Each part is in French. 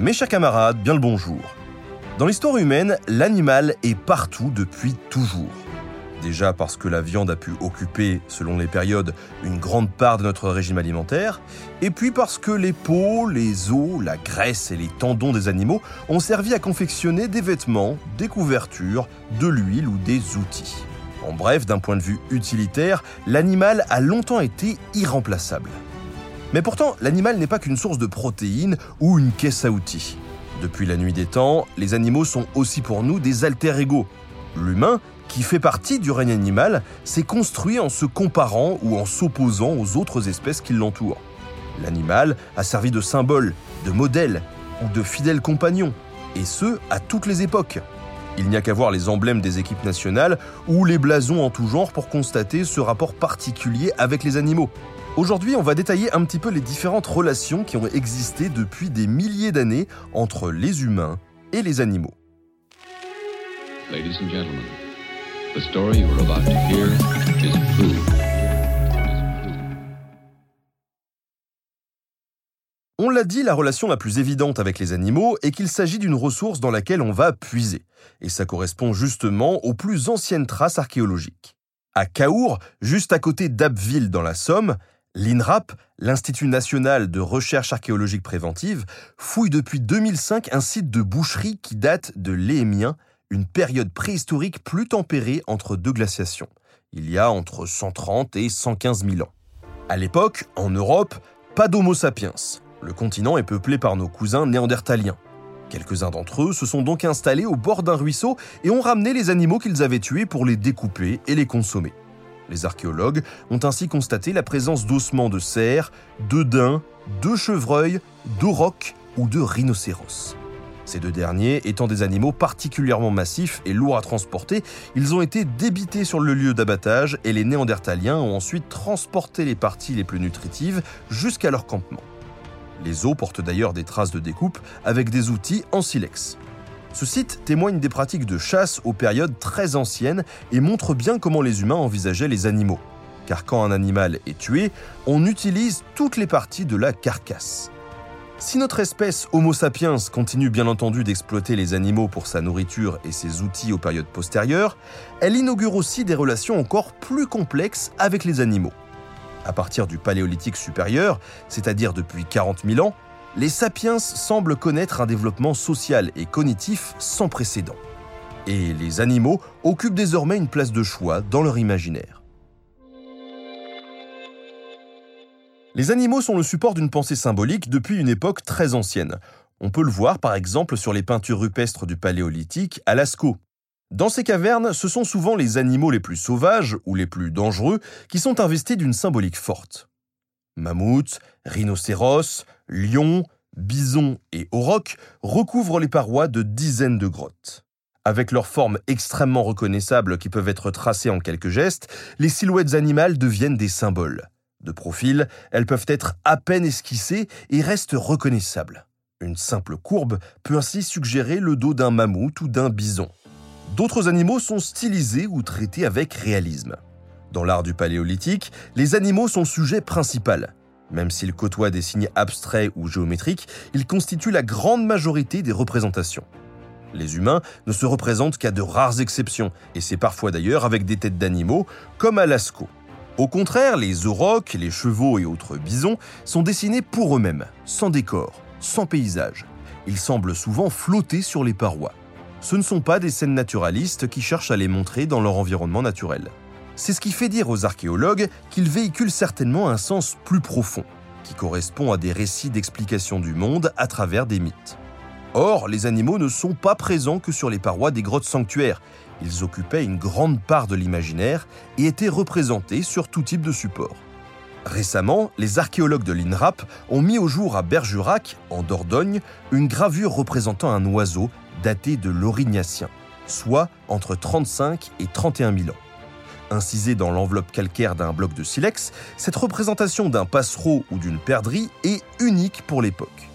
Mes chers camarades, bien le bonjour. Dans l'histoire humaine, l'animal est partout depuis toujours. Déjà parce que la viande a pu occuper, selon les périodes, une grande part de notre régime alimentaire, et puis parce que les peaux, les os, la graisse et les tendons des animaux ont servi à confectionner des vêtements, des couvertures, de l'huile ou des outils. En bref, d'un point de vue utilitaire, l'animal a longtemps été irremplaçable. Mais pourtant, l'animal n'est pas qu'une source de protéines ou une caisse à outils. Depuis la nuit des temps, les animaux sont aussi pour nous des alter égaux. L'humain, qui fait partie du règne animal, s'est construit en se comparant ou en s'opposant aux autres espèces qui l'entourent. L'animal a servi de symbole, de modèle ou de fidèle compagnon, et ce, à toutes les époques. Il n'y a qu'à voir les emblèmes des équipes nationales ou les blasons en tout genre pour constater ce rapport particulier avec les animaux. Aujourd'hui, on va détailler un petit peu les différentes relations qui ont existé depuis des milliers d'années entre les humains et les animaux. On l'a dit, la relation la plus évidente avec les animaux est qu'il s'agit d'une ressource dans laquelle on va puiser. Et ça correspond justement aux plus anciennes traces archéologiques. À Caour, juste à côté d'Abbeville dans la Somme, L'INRAP, l'Institut national de recherche archéologique préventive, fouille depuis 2005 un site de boucherie qui date de l'Éhémien, une période préhistorique plus tempérée entre deux glaciations. Il y a entre 130 et 115 000 ans. À l'époque, en Europe, pas d'Homo sapiens. Le continent est peuplé par nos cousins néandertaliens. Quelques-uns d'entre eux se sont donc installés au bord d'un ruisseau et ont ramené les animaux qu'ils avaient tués pour les découper et les consommer. Les archéologues ont ainsi constaté la présence d'ossements de cerfs, de daims, de chevreuils, d'aurochs ou de rhinocéros. Ces deux derniers étant des animaux particulièrement massifs et lourds à transporter, ils ont été débités sur le lieu d'abattage et les néandertaliens ont ensuite transporté les parties les plus nutritives jusqu'à leur campement. Les os portent d'ailleurs des traces de découpe avec des outils en silex. Ce site témoigne des pratiques de chasse aux périodes très anciennes et montre bien comment les humains envisageaient les animaux. Car quand un animal est tué, on utilise toutes les parties de la carcasse. Si notre espèce Homo sapiens continue bien entendu d'exploiter les animaux pour sa nourriture et ses outils aux périodes postérieures, elle inaugure aussi des relations encore plus complexes avec les animaux. À partir du Paléolithique supérieur, c'est-à-dire depuis 40 000 ans, les sapiens semblent connaître un développement social et cognitif sans précédent. Et les animaux occupent désormais une place de choix dans leur imaginaire. Les animaux sont le support d'une pensée symbolique depuis une époque très ancienne. On peut le voir par exemple sur les peintures rupestres du Paléolithique à Lascaux. Dans ces cavernes, ce sont souvent les animaux les plus sauvages ou les plus dangereux qui sont investis d'une symbolique forte. Mammouths, rhinocéros, lions, bisons et aurochs recouvrent les parois de dizaines de grottes. Avec leurs formes extrêmement reconnaissables qui peuvent être tracées en quelques gestes, les silhouettes animales deviennent des symboles. De profil, elles peuvent être à peine esquissées et restent reconnaissables. Une simple courbe peut ainsi suggérer le dos d'un mammouth ou d'un bison. D'autres animaux sont stylisés ou traités avec réalisme. Dans l'art du paléolithique, les animaux sont sujet principal. Même s'ils côtoient des signes abstraits ou géométriques, ils constituent la grande majorité des représentations. Les humains ne se représentent qu'à de rares exceptions, et c'est parfois d'ailleurs avec des têtes d'animaux, comme à Lascaux. Au contraire, les aurochs, les chevaux et autres bisons sont dessinés pour eux-mêmes, sans décor, sans paysage. Ils semblent souvent flotter sur les parois. Ce ne sont pas des scènes naturalistes qui cherchent à les montrer dans leur environnement naturel. C'est ce qui fait dire aux archéologues qu'ils véhiculent certainement un sens plus profond, qui correspond à des récits d'explication du monde à travers des mythes. Or, les animaux ne sont pas présents que sur les parois des grottes sanctuaires. Ils occupaient une grande part de l'imaginaire et étaient représentés sur tout type de support. Récemment, les archéologues de l'INRAP ont mis au jour à Bergerac, en Dordogne, une gravure représentant un oiseau daté de l'Aurignacien, soit entre 35 et 31 000 ans. Incisée dans l'enveloppe calcaire d'un bloc de silex, cette représentation d'un passereau ou d'une perdrix est unique pour l'époque.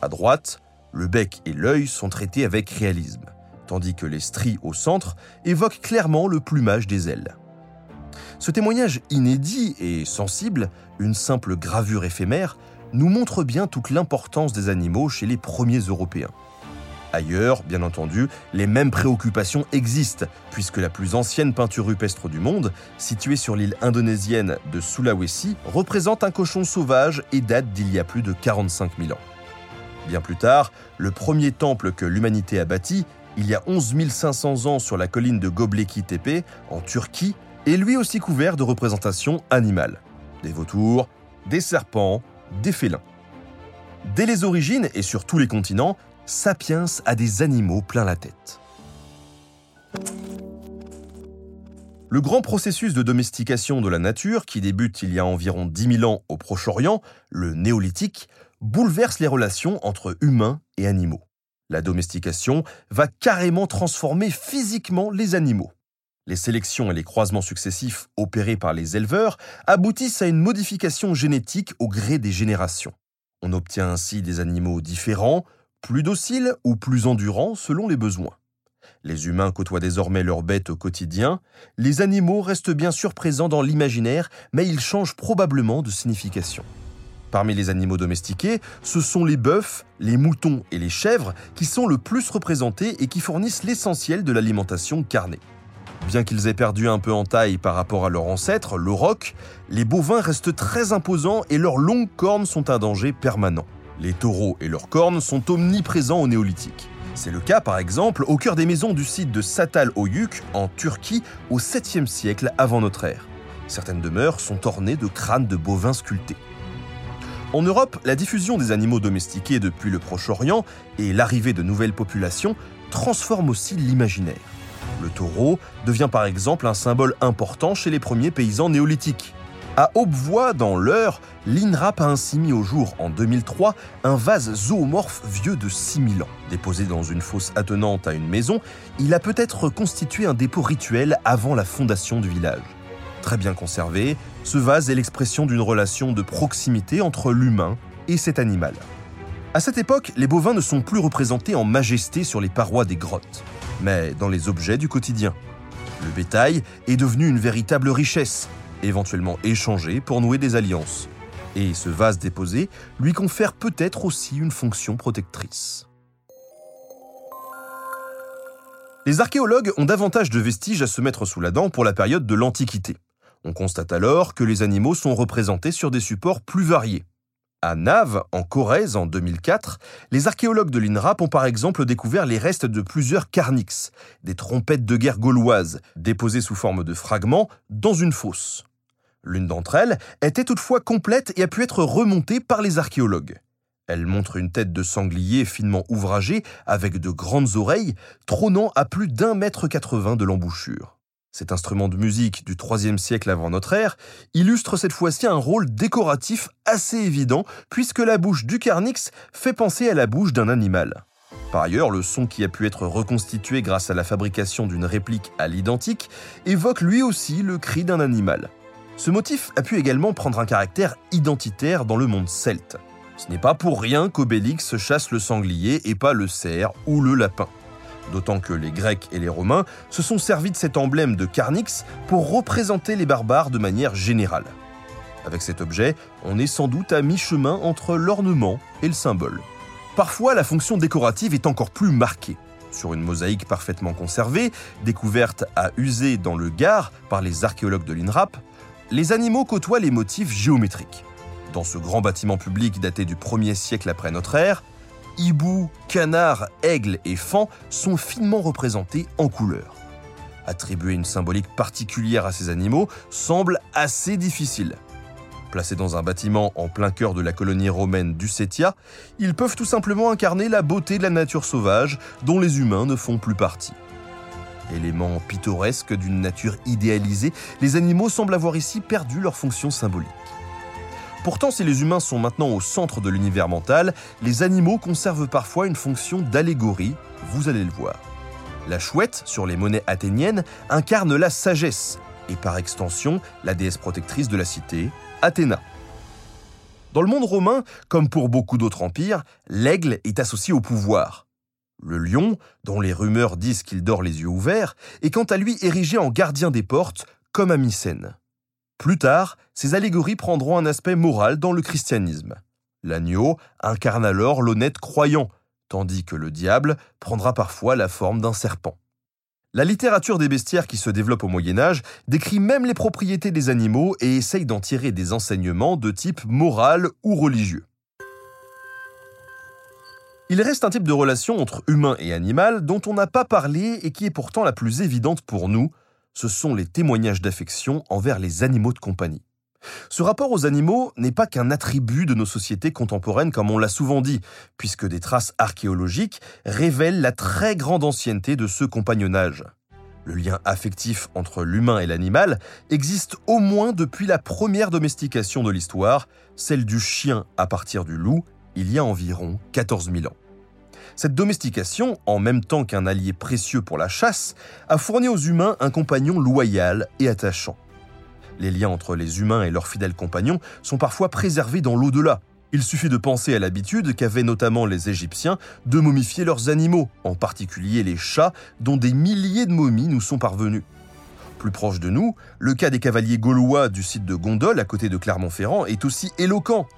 À droite, le bec et l'œil sont traités avec réalisme, tandis que les stries au centre évoquent clairement le plumage des ailes. Ce témoignage inédit et sensible, une simple gravure éphémère, nous montre bien toute l'importance des animaux chez les premiers Européens. Ailleurs, bien entendu, les mêmes préoccupations existent, puisque la plus ancienne peinture rupestre du monde, située sur l'île indonésienne de Sulawesi, représente un cochon sauvage et date d'il y a plus de 45 000 ans. Bien plus tard, le premier temple que l'humanité a bâti, il y a 11 500 ans sur la colline de Göbekli Tepe, en Turquie, est lui aussi couvert de représentations animales. Des vautours, des serpents, des félins. Dès les origines et sur tous les continents, Sapiens a des animaux plein la tête. Le grand processus de domestication de la nature, qui débute il y a environ 10 000 ans au Proche-Orient, le néolithique, bouleverse les relations entre humains et animaux. La domestication va carrément transformer physiquement les animaux. Les sélections et les croisements successifs opérés par les éleveurs aboutissent à une modification génétique au gré des générations. On obtient ainsi des animaux différents, plus dociles ou plus endurants selon les besoins. Les humains côtoient désormais leurs bêtes au quotidien, les animaux restent bien sûr présents dans l'imaginaire, mais ils changent probablement de signification. Parmi les animaux domestiqués, ce sont les bœufs, les moutons et les chèvres qui sont le plus représentés et qui fournissent l'essentiel de l'alimentation carnée. Bien qu'ils aient perdu un peu en taille par rapport à leur ancêtre, le les bovins restent très imposants et leurs longues cornes sont un danger permanent. Les taureaux et leurs cornes sont omniprésents au néolithique. C'est le cas par exemple au cœur des maisons du site de Satal Oyuk en Turquie au 7e siècle avant notre ère. Certaines demeures sont ornées de crânes de bovins sculptés. En Europe, la diffusion des animaux domestiqués depuis le Proche-Orient et l'arrivée de nouvelles populations transforment aussi l'imaginaire. Le taureau devient par exemple un symbole important chez les premiers paysans néolithiques. À Aubevoie, dans l'Eure, l'INRAP a ainsi mis au jour en 2003 un vase zoomorphe vieux de 6000 ans. Déposé dans une fosse attenante à une maison, il a peut-être constitué un dépôt rituel avant la fondation du village. Très bien conservé, ce vase est l'expression d'une relation de proximité entre l'humain et cet animal. À cette époque, les bovins ne sont plus représentés en majesté sur les parois des grottes, mais dans les objets du quotidien. Le bétail est devenu une véritable richesse, éventuellement échangé pour nouer des alliances. Et ce vase déposé lui confère peut-être aussi une fonction protectrice. Les archéologues ont davantage de vestiges à se mettre sous la dent pour la période de l'Antiquité. On constate alors que les animaux sont représentés sur des supports plus variés. À Naves, en Corrèze, en 2004, les archéologues de l'INRAP ont par exemple découvert les restes de plusieurs carnix, des trompettes de guerre gauloises, déposées sous forme de fragments dans une fosse. L'une d'entre elles était toutefois complète et a pu être remontée par les archéologues. Elle montre une tête de sanglier finement ouvragée avec de grandes oreilles, trônant à plus d'un mètre quatre-vingts de l'embouchure. Cet instrument de musique du IIIe siècle avant notre ère illustre cette fois-ci un rôle décoratif assez évident puisque la bouche du carnix fait penser à la bouche d'un animal. Par ailleurs, le son qui a pu être reconstitué grâce à la fabrication d'une réplique à l'identique évoque lui aussi le cri d'un animal. Ce motif a pu également prendre un caractère identitaire dans le monde celte. Ce n'est pas pour rien qu'Obélix chasse le sanglier et pas le cerf ou le lapin. D'autant que les Grecs et les Romains se sont servis de cet emblème de Carnix pour représenter les barbares de manière générale. Avec cet objet, on est sans doute à mi-chemin entre l'ornement et le symbole. Parfois, la fonction décorative est encore plus marquée. Sur une mosaïque parfaitement conservée, découverte à Uzé dans le Gard par les archéologues de l'INRAP, les animaux côtoient les motifs géométriques. Dans ce grand bâtiment public daté du 1er siècle après notre ère, hibou, canard, aigle et fan sont finement représentés en couleurs. Attribuer une symbolique particulière à ces animaux semble assez difficile. Placés dans un bâtiment en plein cœur de la colonie romaine d'Usetia, ils peuvent tout simplement incarner la beauté de la nature sauvage dont les humains ne font plus partie. Élément pittoresque d'une nature idéalisée, les animaux semblent avoir ici perdu leur fonction symbolique. Pourtant, si les humains sont maintenant au centre de l'univers mental, les animaux conservent parfois une fonction d'allégorie, vous allez le voir. La chouette, sur les monnaies athéniennes, incarne la sagesse, et par extension, la déesse protectrice de la cité, Athéna. Dans le monde romain, comme pour beaucoup d'autres empires, l'aigle est associé au pouvoir. Le lion, dont les rumeurs disent qu'il dort les yeux ouverts, est quant à lui érigé en gardien des portes, comme à Mycène. Plus tard, ces allégories prendront un aspect moral dans le christianisme. L'agneau incarne alors l'honnête croyant, tandis que le diable prendra parfois la forme d'un serpent. La littérature des bestiaires qui se développe au Moyen Âge décrit même les propriétés des animaux et essaye d'en tirer des enseignements de type moral ou religieux. Il reste un type de relation entre humain et animal dont on n'a pas parlé et qui est pourtant la plus évidente pour nous, ce sont les témoignages d'affection envers les animaux de compagnie. Ce rapport aux animaux n'est pas qu'un attribut de nos sociétés contemporaines comme on l'a souvent dit, puisque des traces archéologiques révèlent la très grande ancienneté de ce compagnonnage. Le lien affectif entre l'humain et l'animal existe au moins depuis la première domestication de l'histoire, celle du chien à partir du loup, il y a environ 14 000 ans. Cette domestication, en même temps qu'un allié précieux pour la chasse, a fourni aux humains un compagnon loyal et attachant. Les liens entre les humains et leurs fidèles compagnons sont parfois préservés dans l'au-delà. Il suffit de penser à l'habitude qu'avaient notamment les Égyptiens de momifier leurs animaux, en particulier les chats, dont des milliers de momies nous sont parvenues. Plus proche de nous, le cas des cavaliers gaulois du site de Gondole, à côté de Clermont-Ferrand, est aussi éloquent.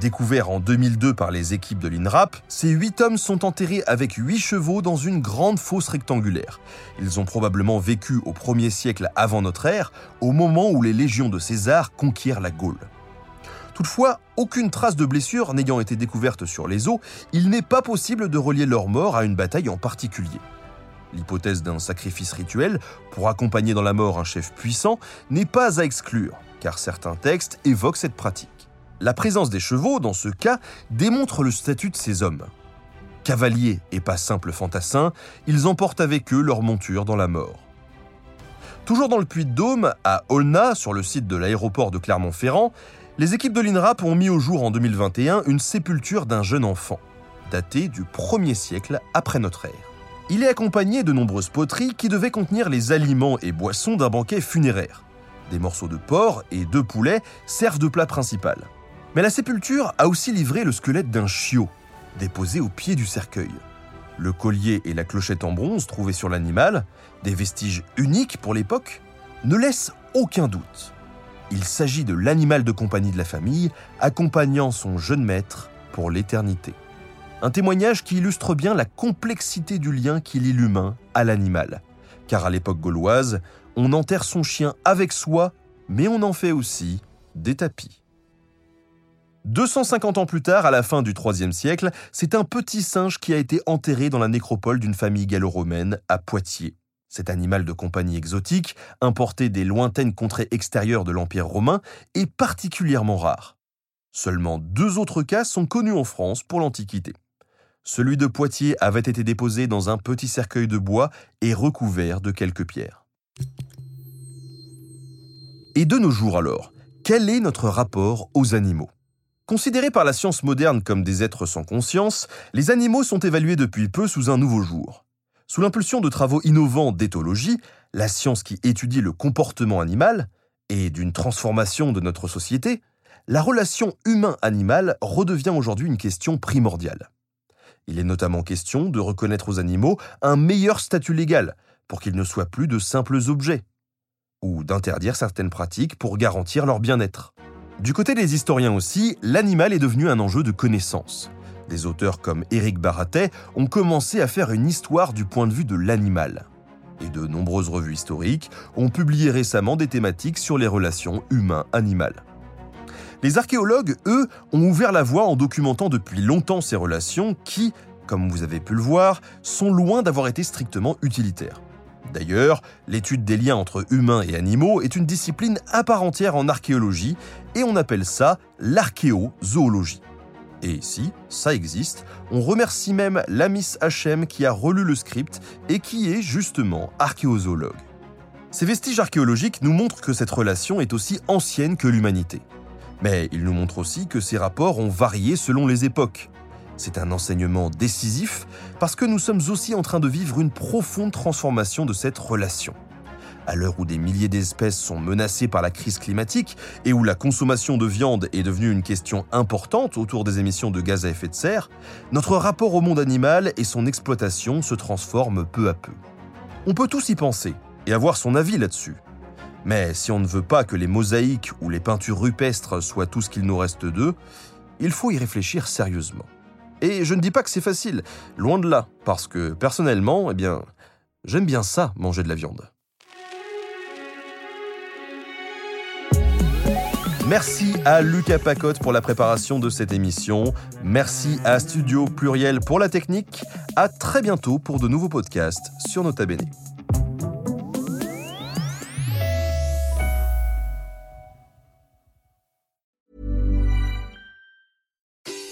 Découverts en 2002 par les équipes de l'INRAP, ces huit hommes sont enterrés avec huit chevaux dans une grande fosse rectangulaire. Ils ont probablement vécu au 1er siècle avant notre ère, au moment où les légions de César conquièrent la Gaule. Toutefois, aucune trace de blessure n'ayant été découverte sur les os, il n'est pas possible de relier leur mort à une bataille en particulier. L'hypothèse d'un sacrifice rituel pour accompagner dans la mort un chef puissant n'est pas à exclure, car certains textes évoquent cette pratique. La présence des chevaux, dans ce cas, démontre le statut de ces hommes. Cavaliers et pas simples fantassins, ils emportent avec eux leur monture dans la mort. Toujours dans le Puy-de-Dôme, à Aulnat, sur le site de l'aéroport de Clermont-Ferrand, les équipes de l'INRAP ont mis au jour en 2021 une sépulture d'un jeune enfant, daté du 1er siècle après notre ère. Il est accompagné de nombreuses poteries qui devaient contenir les aliments et boissons d'un banquet funéraire. Des morceaux de porc et de poulet servent de plat principal. Mais la sépulture a aussi livré le squelette d'un chiot, déposé au pied du cercueil. Le collier et la clochette en bronze trouvés sur l'animal, des vestiges uniques pour l'époque, ne laissent aucun doute. Il s'agit de l'animal de compagnie de la famille, accompagnant son jeune maître pour l'éternité. Un témoignage qui illustre bien la complexité du lien qui lie l'humain à l'animal. Car à l'époque gauloise, on enterre son chien avec soi, mais on en fait aussi des tapis. 250 ans plus tard, à la fin du IIIe siècle, c'est un petit singe qui a été enterré dans la nécropole d'une famille gallo-romaine à Poitiers. Cet animal de compagnie exotique, importé des lointaines contrées extérieures de l'Empire romain, est particulièrement rare. Seulement deux autres cas sont connus en France pour l'Antiquité. Celui de Poitiers avait été déposé dans un petit cercueil de bois et recouvert de quelques pierres. Et de nos jours alors, quel est notre rapport aux animaux? Considérés par la science moderne comme des êtres sans conscience, les animaux sont évalués depuis peu sous un nouveau jour. Sous l'impulsion de travaux innovants d'éthologie, la science qui étudie le comportement animal, et d'une transformation de notre société, la relation humain-animal redevient aujourd'hui une question primordiale. Il est notamment question de reconnaître aux animaux un meilleur statut légal pour qu'ils ne soient plus de simples objets, ou d'interdire certaines pratiques pour garantir leur bien-être. Du côté des historiens aussi, l'animal est devenu un enjeu de connaissance. Des auteurs comme Éric Baratet ont commencé à faire une histoire du point de vue de l'animal. Et de nombreuses revues historiques ont publié récemment des thématiques sur les relations humain-animal. Les archéologues, eux, ont ouvert la voie en documentant depuis longtemps ces relations qui, comme vous avez pu le voir, sont loin d'avoir été strictement utilitaires. D'ailleurs, l'étude des liens entre humains et animaux est une discipline à part entière en archéologie et on appelle ça l'archéozoologie. Et si ça existe, on remercie même Lamis Hachem qui a relu le script et qui est justement archéozoologue. Ces vestiges archéologiques nous montrent que cette relation est aussi ancienne que l'humanité. Mais ils nous montrent aussi que ces rapports ont varié selon les époques. C'est un enseignement décisif parce que nous sommes aussi en train de vivre une profonde transformation de cette relation. À l'heure où des milliers d'espèces sont menacées par la crise climatique et où la consommation de viande est devenue une question importante autour des émissions de gaz à effet de serre, notre rapport au monde animal et son exploitation se transforment peu à peu. On peut tous y penser et avoir son avis là-dessus. Mais si on ne veut pas que les mosaïques ou les peintures rupestres soient tout ce qu'il nous reste d'eux, il faut y réfléchir sérieusement. Et je ne dis pas que c'est facile, loin de là, parce que personnellement, eh bien, j'aime bien ça, manger de la viande. Merci à Lucas Pacotte pour la préparation de cette émission. Merci à Studio Pluriel pour la technique. À très bientôt pour de nouveaux podcasts sur Nota Bene.